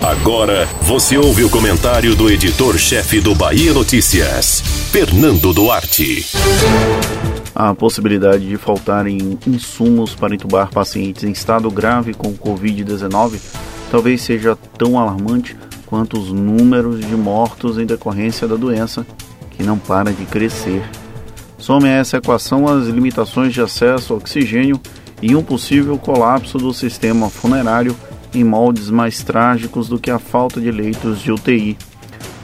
Agora você ouve o comentário do editor-chefe do Bahia Notícias, Fernando Duarte. A possibilidade de faltarem insumos para entubar pacientes em estado grave com Covid-19 talvez seja tão alarmante quanto os números de mortos em decorrência da doença, que não para de crescer. Some a essa equação as limitações de acesso ao oxigênio e um possível colapso do sistema funerário em moldes mais trágicos do que a falta de leitos de UTI.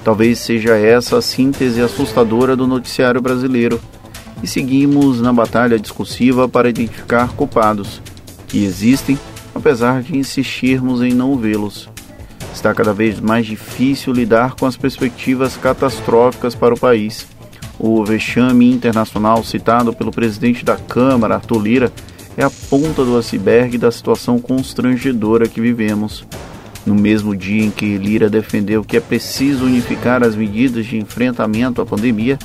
Talvez seja essa a síntese assustadora do noticiário brasileiro. E seguimos na batalha discursiva para identificar culpados, que existem, apesar de insistirmos em não vê-los. Está cada vez mais difícil lidar com as perspectivas catastróficas para o país. O vexame internacional citado pelo presidente da Câmara, Arthur Lira, é a ponta do iceberg da situação constrangedora que vivemos. No mesmo dia em que Lira defendeu que é preciso unificar as medidas de enfrentamento à pandemia,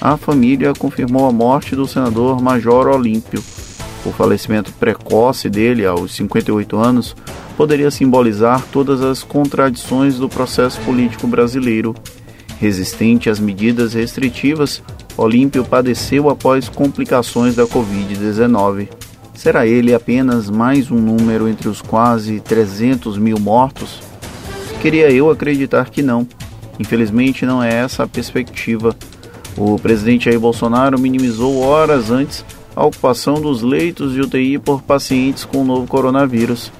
a família confirmou a morte do senador Major Olímpio. O falecimento precoce dele, aos 58 anos, poderia simbolizar todas as contradições do processo político brasileiro. Resistente às medidas restritivas, Olímpio padeceu após complicações da Covid-19. Será ele apenas mais um número entre os quase 300 mil mortos? Queria eu acreditar que não. Infelizmente, não é essa a perspectiva. O presidente Jair Bolsonaro minimizou horas antes a ocupação dos leitos de UTI por pacientes com o novo coronavírus.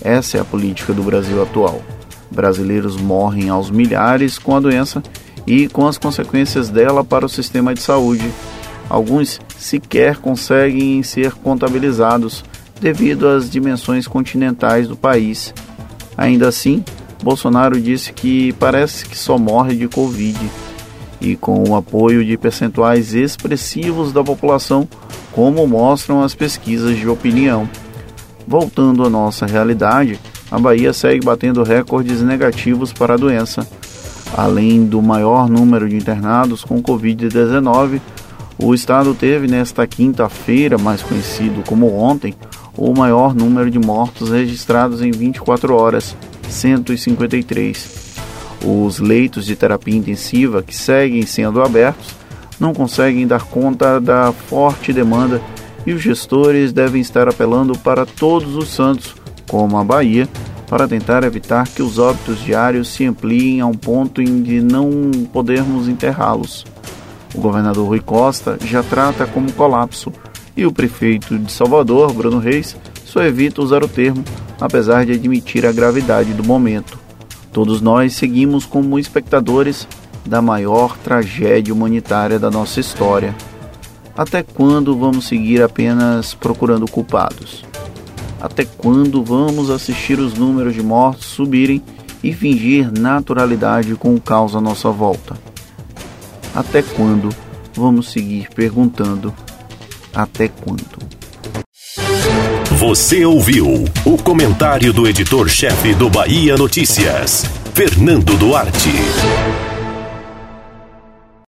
Essa é a política do Brasil atual. Brasileiros morrem aos milhares com a doença e com as consequências dela para o sistema de saúde alguns sequer conseguem ser contabilizados devido às dimensões continentais do país. Ainda assim, Bolsonaro disse que parece que só morre de Covid e com o apoio de percentuais expressivos da população, como mostram as pesquisas de opinião. Voltando à nossa realidade, a Bahia segue batendo recordes negativos para a doença. Além do maior número de internados com Covid-19, o estado teve nesta quinta-feira, mais conhecido como ontem, o maior número de mortos registrados em 24 horas, 153. Os leitos de terapia intensiva que seguem sendo abertos não conseguem dar conta da forte demanda e os gestores devem estar apelando para todos os santos, como a Bahia, para tentar evitar que os óbitos diários se ampliem a um ponto em de não podermos enterrá-los. O governador Rui Costa já trata como colapso e o prefeito de Salvador, Bruno Reis, só evita usar o termo, apesar de admitir a gravidade do momento. Todos nós seguimos como espectadores da maior tragédia humanitária da nossa história. Até quando vamos seguir apenas procurando culpados? Até quando vamos assistir os números de mortos subirem e fingir naturalidade com o caos à nossa volta? Até quando vamos seguir perguntando? Até quando? Você ouviu o comentário do editor-chefe do Bahia Notícias, Fernando Duarte.